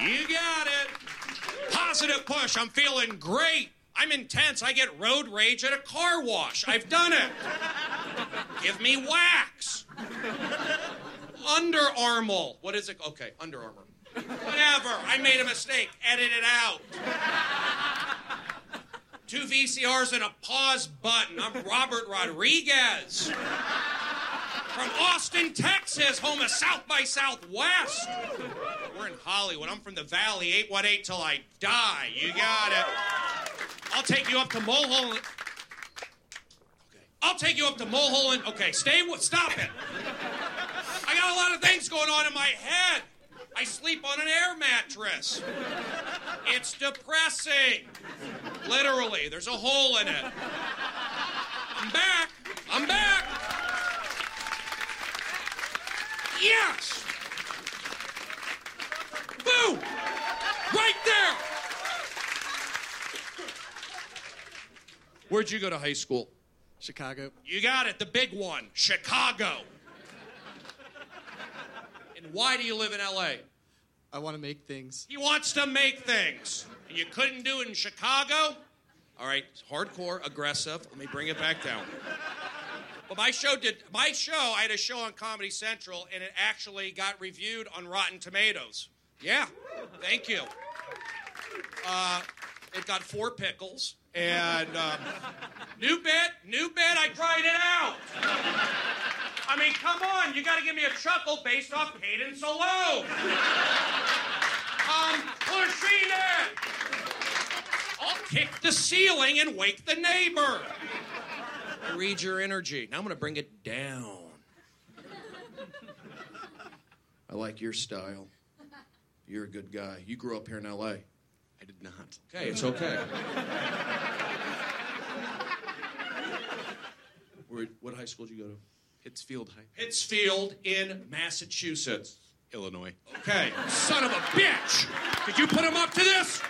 You got it. Positive push. I'm feeling great. I'm intense. I get road rage at a car wash. I've done it. Give me wax. Under Armour. What is it? Okay, Under Armour. Whatever. I made a mistake. Edit it out. Two VCRs and a pause button. I'm Robert Rodriguez. From Austin, Texas, home of South by Southwest. We're in Hollywood. I'm from the Valley. 818 till I die. You got it. I'll take you up to Mulholland. Okay. I'll take you up to Mulholland. Okay, stay with. Stop it. I got a lot of things going on in my head. I sleep on an air mattress. It's depressing. Literally, there's a hole in it. I'm back. I'm back. Yes. Boom. Right there. Where'd you go to high school? Chicago. You got it, the big one, Chicago. and why do you live in LA? I want to make things. He wants to make things. And you couldn't do it in Chicago? All right, hardcore, aggressive. Let me bring it back down. But my show did my show, I had a show on Comedy Central and it actually got reviewed on Rotten Tomatoes. Yeah. Thank you. Uh, it got four pickles. And um, new bit, new bit, I tried it out. I mean, come on, you got to give me a chuckle based off Cadence alone. I'm pushing it. I'll kick the ceiling and wake the neighbor. I read your energy. Now I'm to bring it down. I like your style. You're a good guy. You grew up here in LA. I did not. Okay, it's okay. Where, what high school did you go to? Pittsfield High. Pittsfield in Massachusetts. Illinois. Okay, son of a bitch! Did you put him up to this?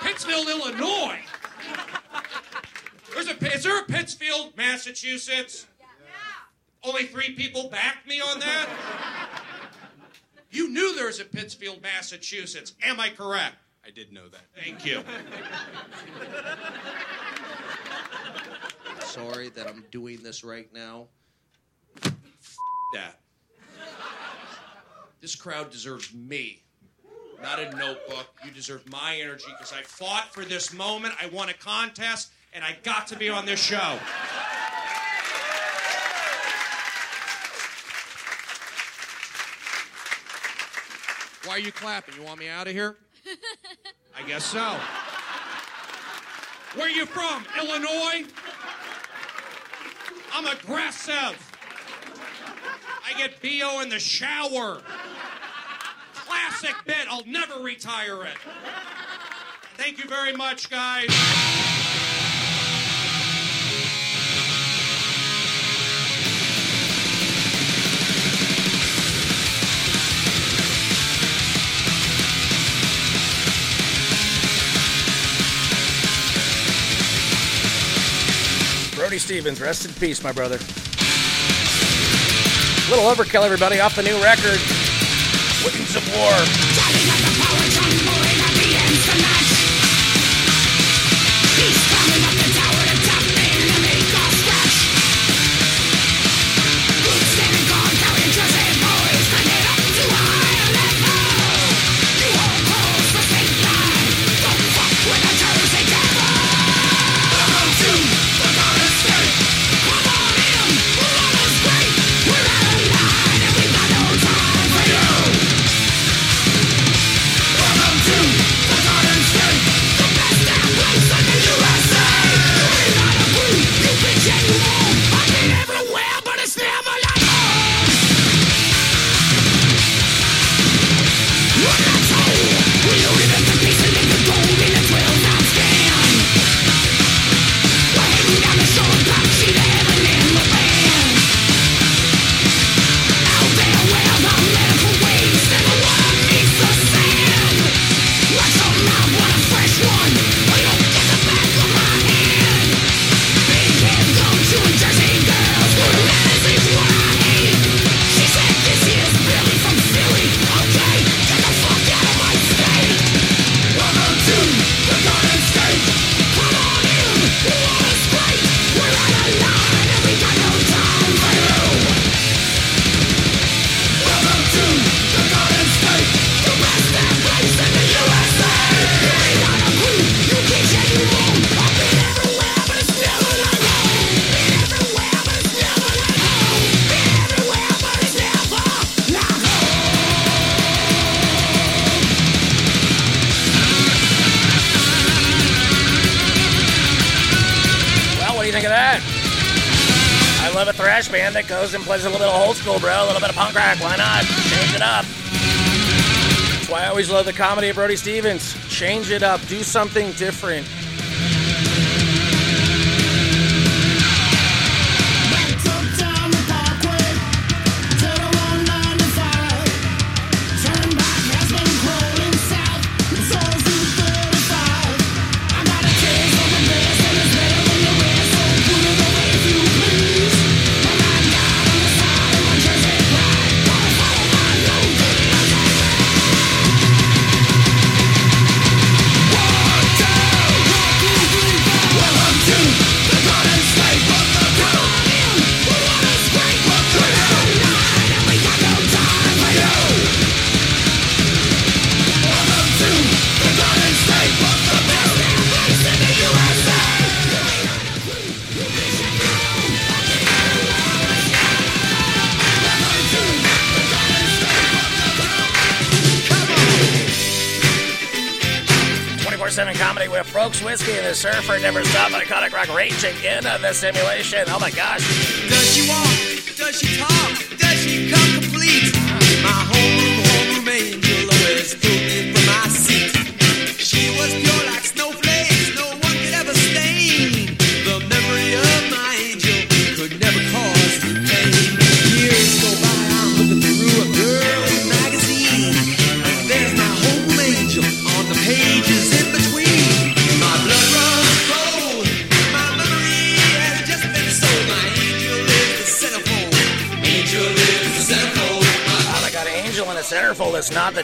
Pittsfield, Illinois. There's a, is there a Pittsfield, Massachusetts? Yeah. Only three people backed me on that? You knew there was a Pittsfield, Massachusetts. Am I correct? I did know that. Thank you. Sorry that I'm doing this right now. F- that. This crowd deserves me, not a notebook. You deserve my energy because I fought for this moment. I won a contest, and I got to be on this show. Why are you clapping? You want me out of here? I guess so. Where are you from? Illinois? I'm aggressive. I get BO in the shower. Classic bit. I'll never retire it. Thank you very much, guys. Brody Stevens, rest in peace, my brother. Little overkill, everybody, off the new record. Wings of War. That goes and plays a little bit of old school, bro. A little bit of punk rock. Why not? Change it up. That's why I always love the comedy of Brody Stevens. Change it up. Do something different. Brooks Whiskey and the Surfer never stop iconic rock raging in uh, the simulation. Oh my gosh. Does she walk? Does she talk? Does she come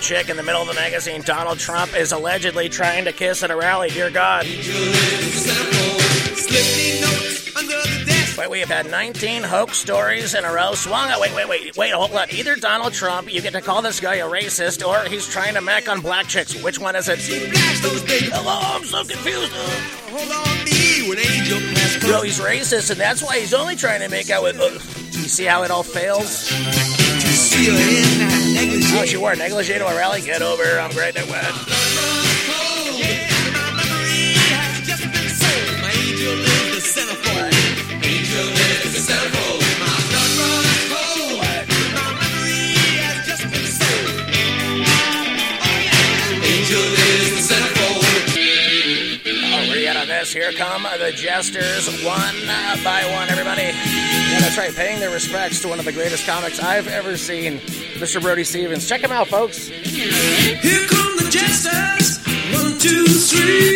chick in the middle of the magazine Donald Trump is allegedly trying to kiss at a rally. Dear God. Slipping notes under the desk. Wait, we have had 19 hoax stories in a row. Swung out. Wait, wait, wait, wait, hold on. Either Donald Trump, you get to call this guy a racist, or he's trying to mac on black chicks. Which one is it? Flash those big Hello, I'm so confused. hold on me when angel No, he's racist, and that's why he's only trying to make out with. Uh, you see how it all fails? Negligee. Oh, she wore negligee to a rally. Get over. her. I'm great at wet. Oh. Here come the jesters, one by one, everybody. That's right. Paying their respects to one of the greatest comics I've ever seen, Mr. Brody Stevens. Check him out, folks. Here come the jesters. One, two, three.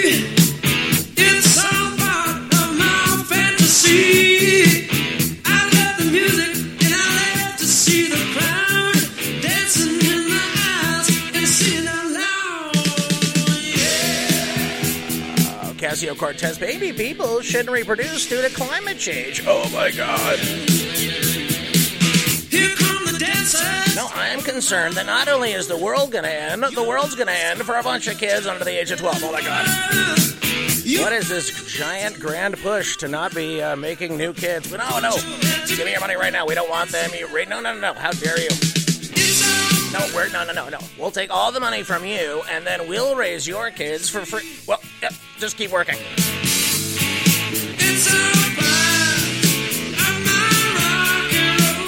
Cortez, baby people shouldn't reproduce due to climate change. Oh my God. Here come the dancers. No, I am concerned that not only is the world gonna end, the world's gonna end for a bunch of kids under the age of 12. Oh my God. What is this giant grand push to not be uh, making new kids? But no, no. Give me your money right now. We don't want them. You ra- no, no, no, no. How dare you? No, we're no, no, no, no. We'll take all the money from you, and then we'll raise your kids for free. Well, yeah, just keep working.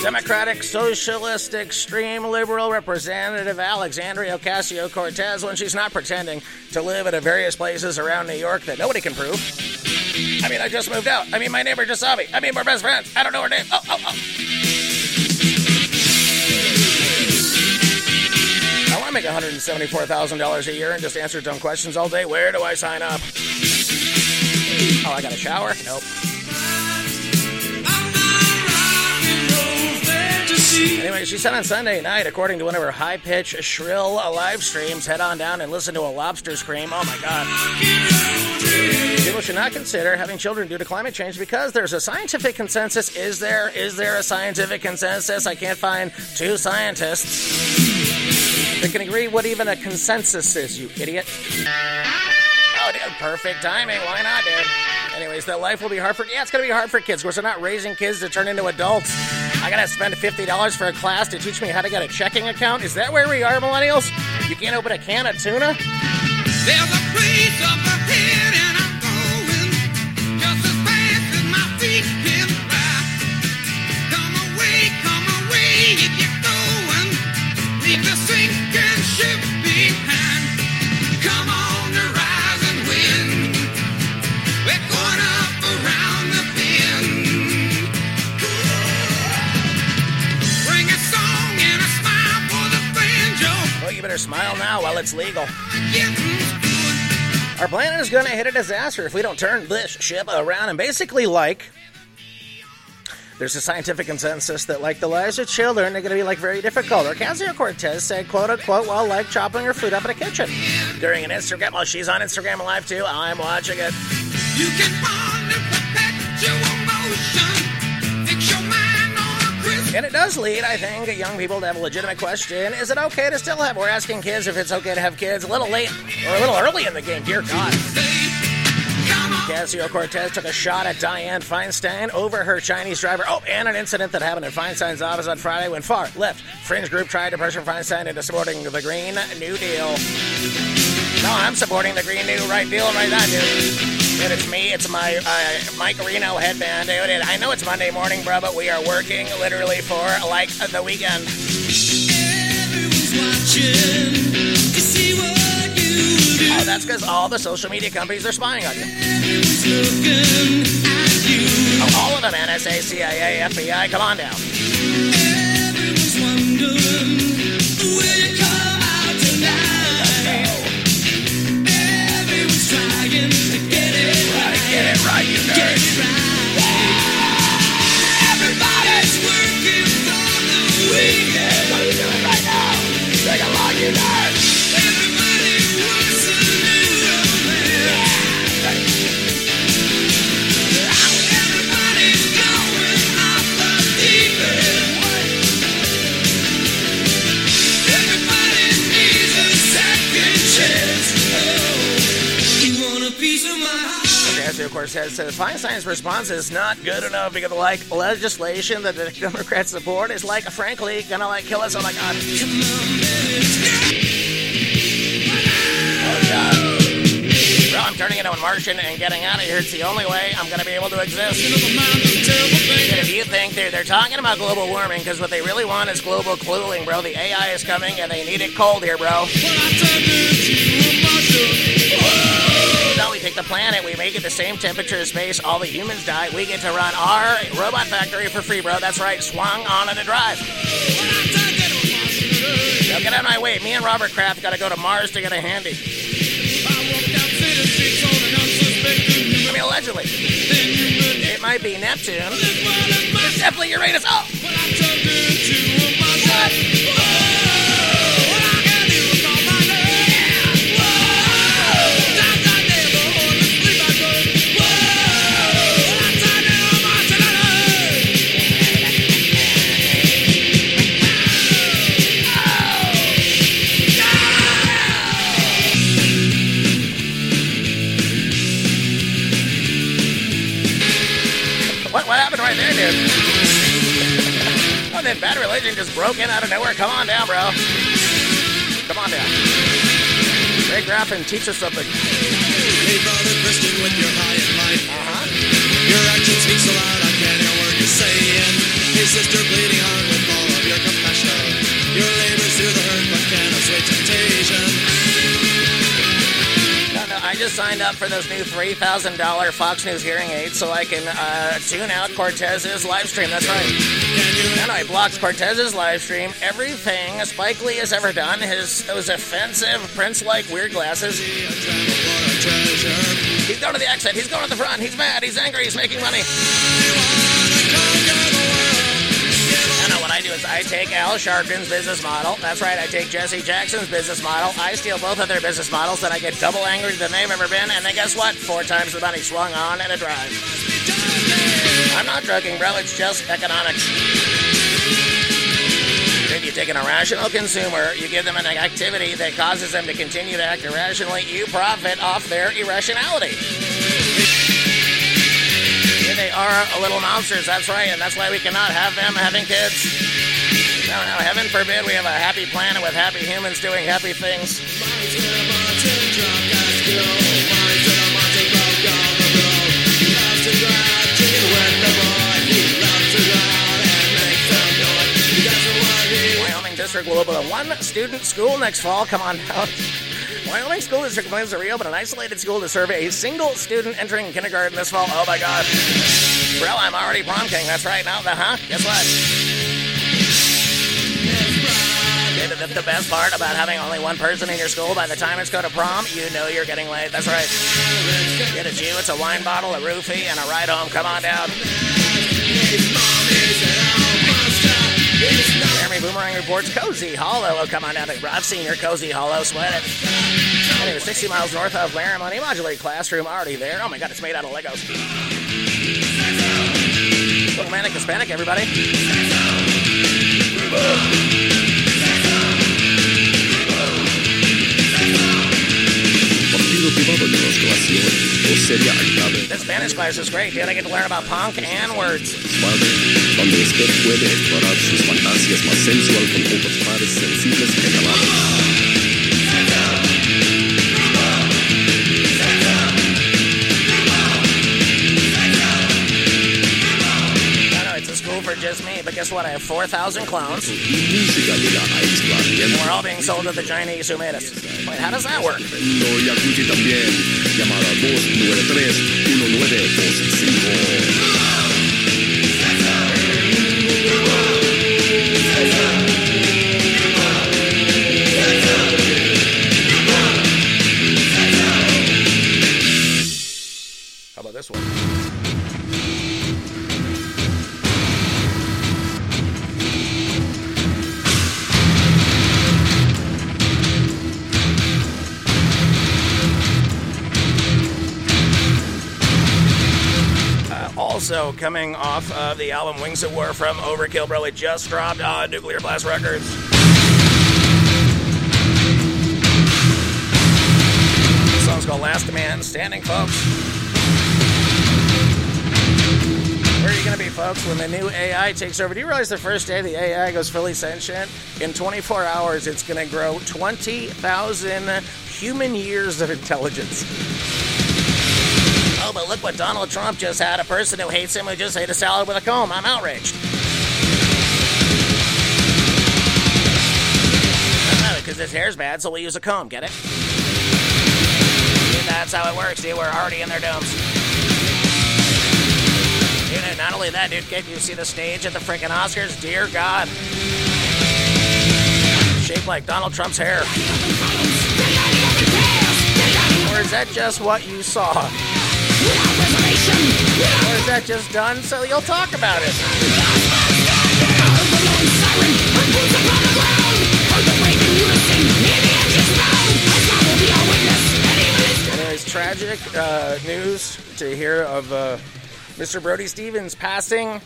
Democratic, socialist, extreme liberal representative Alexandria Ocasio Cortez when she's not pretending to live at various places around New York that nobody can prove. I mean, I just moved out. I mean, my neighbor just saw me. I mean, we're best friends. I don't know her name. Oh, oh, oh. I make $174,000 a year and just answer dumb questions all day. Where do I sign up? Oh, I got a shower? Nope. Anyway, she said on Sunday night, according to one of her high pitched, shrill live streams, head on down and listen to a lobster scream. Oh my god. People should not consider having children due to climate change because there's a scientific consensus. Is there? Is there a scientific consensus? I can't find two scientists that can agree what even a consensus is, you idiot. Oh, dude, perfect timing. Why not, dude? Anyways, that life will be hard for. Yeah, it's gonna be hard for kids. Of course, they're not raising kids to turn into adults. I gotta spend fifty dollars for a class to teach me how to get a checking account. Is that where we are, millennials? You can't open a can of tuna. There's a place it's legal. Our planet is going to hit a disaster if we don't turn this ship around and basically like there's a scientific consensus that, like the lives of children, they're going to be like very difficult. Ocasio Cortez said, "quote unquote," while like chopping her food up in a kitchen during an Instagram. Well, she's on Instagram Live too. I'm watching it. You can perpetual motion. And it does lead, I think, young people to have a legitimate question: Is it okay to still have? We're asking kids if it's okay to have kids. A little late or a little early in the game. Dear God. Ocasio Cortez took a shot at Dianne Feinstein over her Chinese driver. Oh, and an incident that happened at Feinstein's office on Friday when far left fringe group tried to pressure Feinstein into supporting the Green New Deal. No, I'm supporting the Green New Right Deal right now, dude. Dude, it's me. It's my uh, Mike Reno headband, dude. And I know it's Monday morning, bro, but we are working literally for like the weekend. Everyone's watching to see what you do. Oh, that's because all the social media companies are spying on you. Everyone's looking at you. Oh, all of them, NSA, CIA, FBI, come on down. Heart? Of course, says says Feinstein's response is not good enough because like legislation that the Democrats support is like, frankly, gonna like kill us. Oh my god. Oh god. Bro, I'm turning into a Martian and getting out of here. It's the only way I'm gonna be able to exist. And if you think they're, they're talking about global warming, because what they really want is global cooling, bro. The AI is coming and they need it cold here, bro. No, we take the planet, we make it the same temperature as space, all the humans die, we get to run our robot factory for free, bro. That's right, swung on in a drive. Now get out of my way. Me and Robert Kraft gotta go to Mars to get a handy. I mean, allegedly. It might be Neptune. It's definitely Uranus. Oh! What, bad religion just broke in out of nowhere. Come on down, bro. Come on down. Ray Graffin, teach us something. Hey, brother Christian, with your high and might. Uh-huh. Your action speaks so loud, I can't hear a word you're saying. Hey, sister, bleeding heart with all of your compassion. Your signed up for those new $3,000 Fox News hearing aids so I can uh, tune out Cortez's live stream. That's right. And I blocked Cortez's live stream. Everything Spike Lee has ever done, his those offensive Prince-like weird glasses. He's going to the exit. He's going to the front. He's mad. He's angry. He's making money. Is I take Al Sharpton's business model. That's right. I take Jesse Jackson's business model. I steal both of their business models, then I get double angrier than they've ever been. And then guess what? Four times the money swung on and a drive. I'm not joking, bro. It's just economics. If you take an irrational consumer, you give them an activity that causes them to continue to act irrationally, you profit off their irrationality. Yeah, they are a little monsters, that's right, and that's why we cannot have them having kids. No, no, heaven forbid we have a happy planet with happy humans doing happy things. Wyoming District will open a one-student school next fall. Come on down. Wyoming School District plans to reopen an isolated school to serve a single student entering kindergarten this fall. Oh my God. Well, I'm already prom king. That's right. Now, the huh? Guess what? The, best part about having only one person in your school, by the time it's go to prom, you know you're getting laid. That's right. It, you. It's a wine bottle, a roofie, and a ride home. Come on down. Laramie Boomerang reports Cozy Hollow. Oh, come on down. I've seen your Cozy Hollow. Sweat it. Anyway, 60 miles north of Laramie, modulated classroom already there. Oh my god, it's made out of Legos. Manic Hispanic, everybody. This Spanish class is great, dude. I get to learn about punk and words. For just me, but guess what? I have 4,000 clones, we're all being sold to the Chinese who made us. Wait, how does that work? No jacuzzi también. Llamada 293-1925. Coming off of the album Wings of War from Overkill, bro. It just dropped on Nuclear Blast Records. Song's called Last Man Standing, folks. Where are you going to be, folks, when the new AI takes over? Do you realize the first day the AI goes fully sentient? In 24 hours, it's going to grow 20,000 human years of intelligence. Oh, but look what Donald Trump just had a person who hates him who just ate a salad with a comb. I'm outraged. Because his hair's bad, so we use a comb. Get it? That's how it works, dude. We're already in their domes. And not only that, dude, can you see the stage at the freaking Oscars? Dear God. Shaped like Donald Trump's hair. Or is that just what you saw? Or is that just done so you'll talk about it? Anyways, tragic uh, news to hear of uh, Mr. Brody Stevens passing.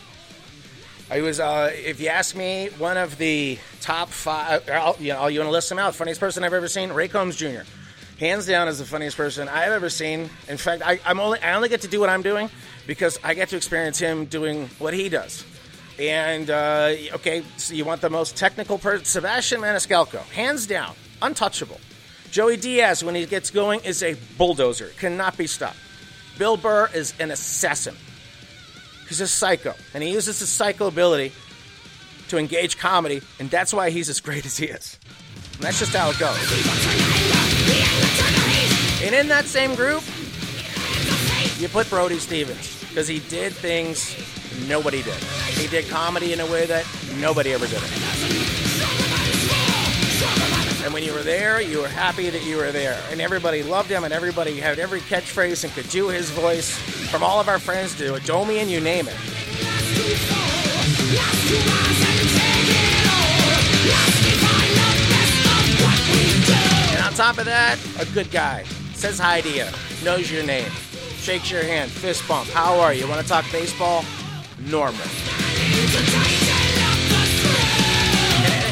I was, uh, if you ask me, one of the top five. I'll, you know, you want to list them out? Funniest person I've ever seen, Ray Combs Jr. Hands down, is the funniest person I've ever seen. In fact, I, I'm only I only get to do what I'm doing because I get to experience him doing what he does. And uh, okay, so you want the most technical person, Sebastian Maniscalco, hands down, untouchable. Joey Diaz, when he gets going, is a bulldozer, cannot be stopped. Bill Burr is an assassin. He's a psycho, and he uses his psycho ability to engage comedy, and that's why he's as great as he is. And that's just how it goes. And in that same group, you put Brody Stevens because he did things nobody did. He did comedy in a way that nobody ever did it. And when you were there, you were happy that you were there. And everybody loved him, and everybody had every catchphrase and could do his voice. From all of our friends to Adomian, you name it. And on top of that, a good guy. Says hi to you, knows your name, shakes your hand, fist bump. How are you? Want to talk baseball? Normal.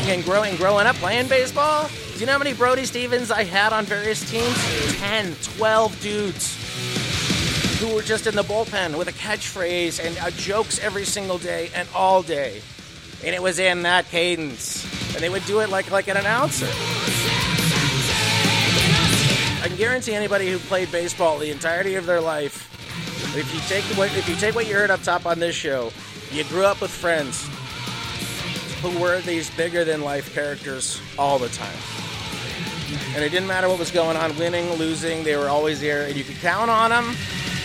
And, growing, growing up playing baseball, do you know how many Brody Stevens I had on various teams? 10, 12 dudes who were just in the bullpen with a catchphrase and uh, jokes every single day and all day. And it was in that cadence. And they would do it like, like an announcer. I can guarantee anybody who played baseball the entirety of their life, if you take what if you take what you heard up top on this show, you grew up with friends who were these bigger than life characters all the time. And it didn't matter what was going on, winning, losing, they were always there, and you could count on them.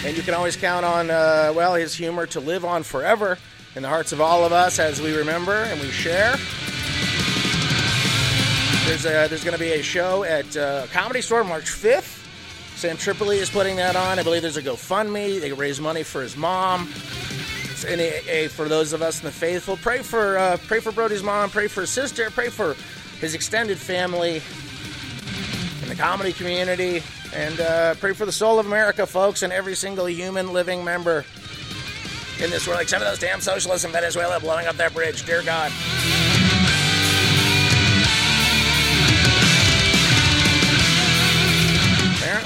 And you can always count on, uh, well, his humor to live on forever in the hearts of all of us as we remember and we share. There's a, there's going to be a show at uh, Comedy Store March 5th. Sam Tripoli is putting that on. I believe there's a GoFundMe. They raise money for his mom. And a, for those of us in the faithful, pray for uh, pray for Brody's mom, pray for his sister, pray for his extended family in the comedy community, and uh, pray for the soul of America, folks, and every single human living member in this world, except for those damn socialists in Venezuela blowing up that bridge. Dear God.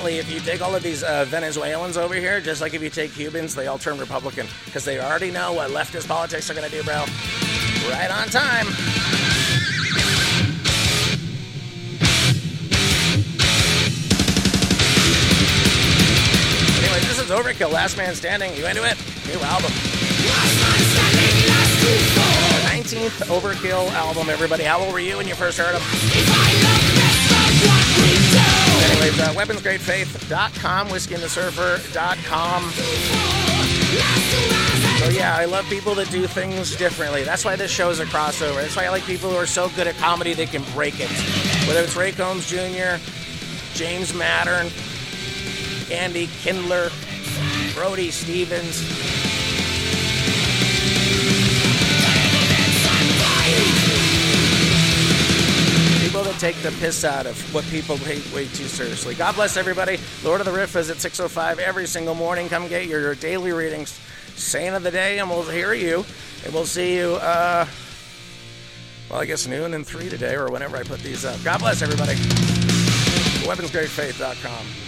Apparently, if you take all of these uh, Venezuelans over here, just like if you take Cubans, they all turn Republican because they already know what leftist politics are going to do, bro. Right on time. Anyway, this is Overkill, Last Man Standing. You into it? New album. The 19th Overkill album, everybody. How old were you when you first heard them? Anyways, uh, weaponsgreatfaith.com, whiskeyandthesurfer.com. So yeah, I love people that do things differently. That's why this show is a crossover. That's why I like people who are so good at comedy they can break it. Whether it's Ray Combs Jr., James Mattern, Andy Kindler, Brody Stevens. Take the piss out of what people take way too seriously. God bless everybody. Lord of the Riff is at 6.05 every single morning. Come get your, your daily readings. Saint of the day, and we'll hear you. And we'll see you, uh, well, I guess noon and 3 today or whenever I put these up. God bless everybody. WeaponsGreatFaith.com.